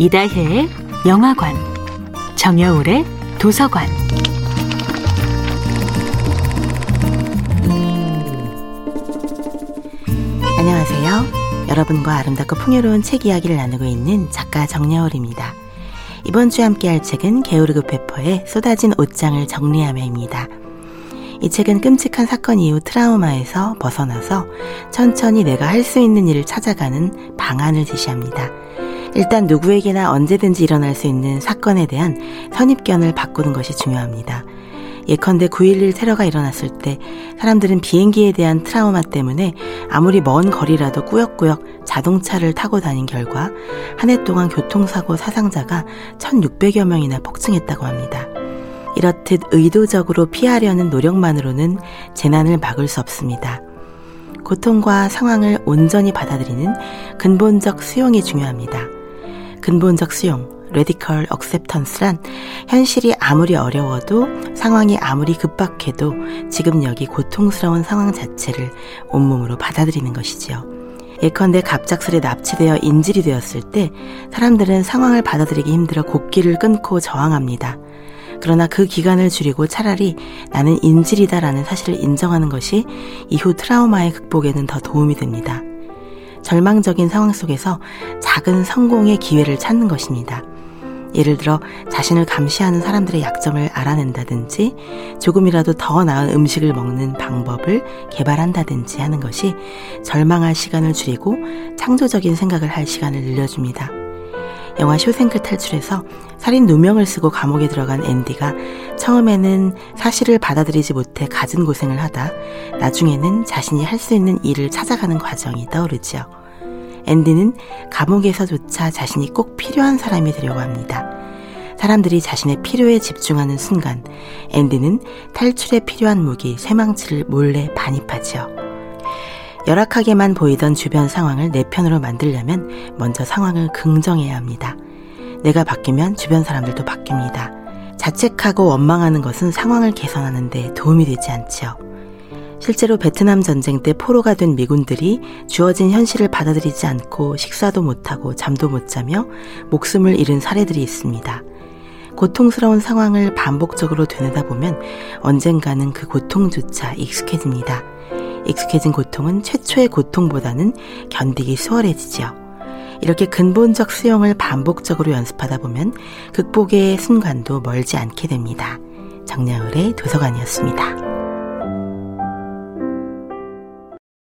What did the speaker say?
이다혜의 영화관, 정여울의 도서관. 안녕하세요. 여러분과 아름답고 풍요로운 책 이야기를 나누고 있는 작가 정여울입니다. 이번 주에 함께할 책은 게오르그 페퍼의 쏟아진 옷장을 정리하며입니다. 이 책은 끔찍한 사건 이후 트라우마에서 벗어나서 천천히 내가 할 수 있는 일을 찾아가는 방안을 제시합니다. 일단 누구에게나 언제든지 일어날 수 있는 사건에 대한 선입견을 바꾸는 것이 중요합니다. 예컨대 9.11 테러가 일어났을 때 사람들은 비행기에 대한 트라우마 때문에 아무리 먼 거리라도 꾸역꾸역 자동차를 타고 다닌 결과 한 해 동안 교통사고 사상자가 1,600여 명이나 폭증했다고 합니다. 이렇듯 의도적으로 피하려는 노력만으로는 재난을 막을 수 없습니다. 고통과 상황을 온전히 받아들이는 근본적 수용이 중요합니다. 근본적 수용, radical acceptance란 현실이 아무리 어려워도 상황이 아무리 급박해도 지금 여기 고통스러운 상황 자체를 온몸으로 받아들이는 것이지요. 예컨대 갑작스레 납치되어 인질이 되었을 때 사람들은 상황을 받아들이기 힘들어 곡기를 끊고 저항합니다. 그러나 그 기간을 줄이고 차라리 나는 인질이다라는 사실을 인정하는 것이 이후 트라우마의 극복에는 더 도움이 됩니다. 절망적인 상황 속에서 작은 성공의 기회를 찾는 것입니다. 예를 들어 자신을 감시하는 사람들의 약점을 알아낸다든지 조금이라도 더 나은 음식을 먹는 방법을 개발한다든지 하는 것이 절망할 시간을 줄이고 창조적인 생각을 할 시간을 늘려줍니다. 영화 쇼생크 탈출에서 살인 누명을 쓰고 감옥에 들어간 앤디가 처음에는 사실을 받아들이지 못해 갖은 고생을 하다 나중에는 자신이 할 수 있는 일을 찾아가는 과정이 떠오르지요. 앤디는 감옥에서조차 자신이 꼭 필요한 사람이 되려고 합니다. 사람들이 자신의 필요에 집중하는 순간 앤디는 탈출에 필요한 무기 쇠망치를 몰래 반입하지요. 열악하게만 보이던 주변 상황을 내 편으로 만들려면 먼저 상황을 긍정해야 합니다. 내가 바뀌면 주변 사람들도 바뀝니다. 자책하고 원망하는 것은 상황을 개선하는 데 도움이 되지 않지요. 실제로 베트남 전쟁 때 포로가 된 미군들이 주어진 현실을 받아들이지 않고 식사도 못하고 잠도 못 자며 목숨을 잃은 사례들이 있습니다. 고통스러운 상황을 반복적으로 되뇌다 보면 언젠가는 그 고통조차 익숙해집니다. 익숙해진 고통은 최초의 고통보다는 견디기 수월해지지요. 이렇게 근본적 수용을 반복적으로 연습하다 보면 극복의 순간도 멀지 않게 됩니다. 정야울의 도서관이었습니다.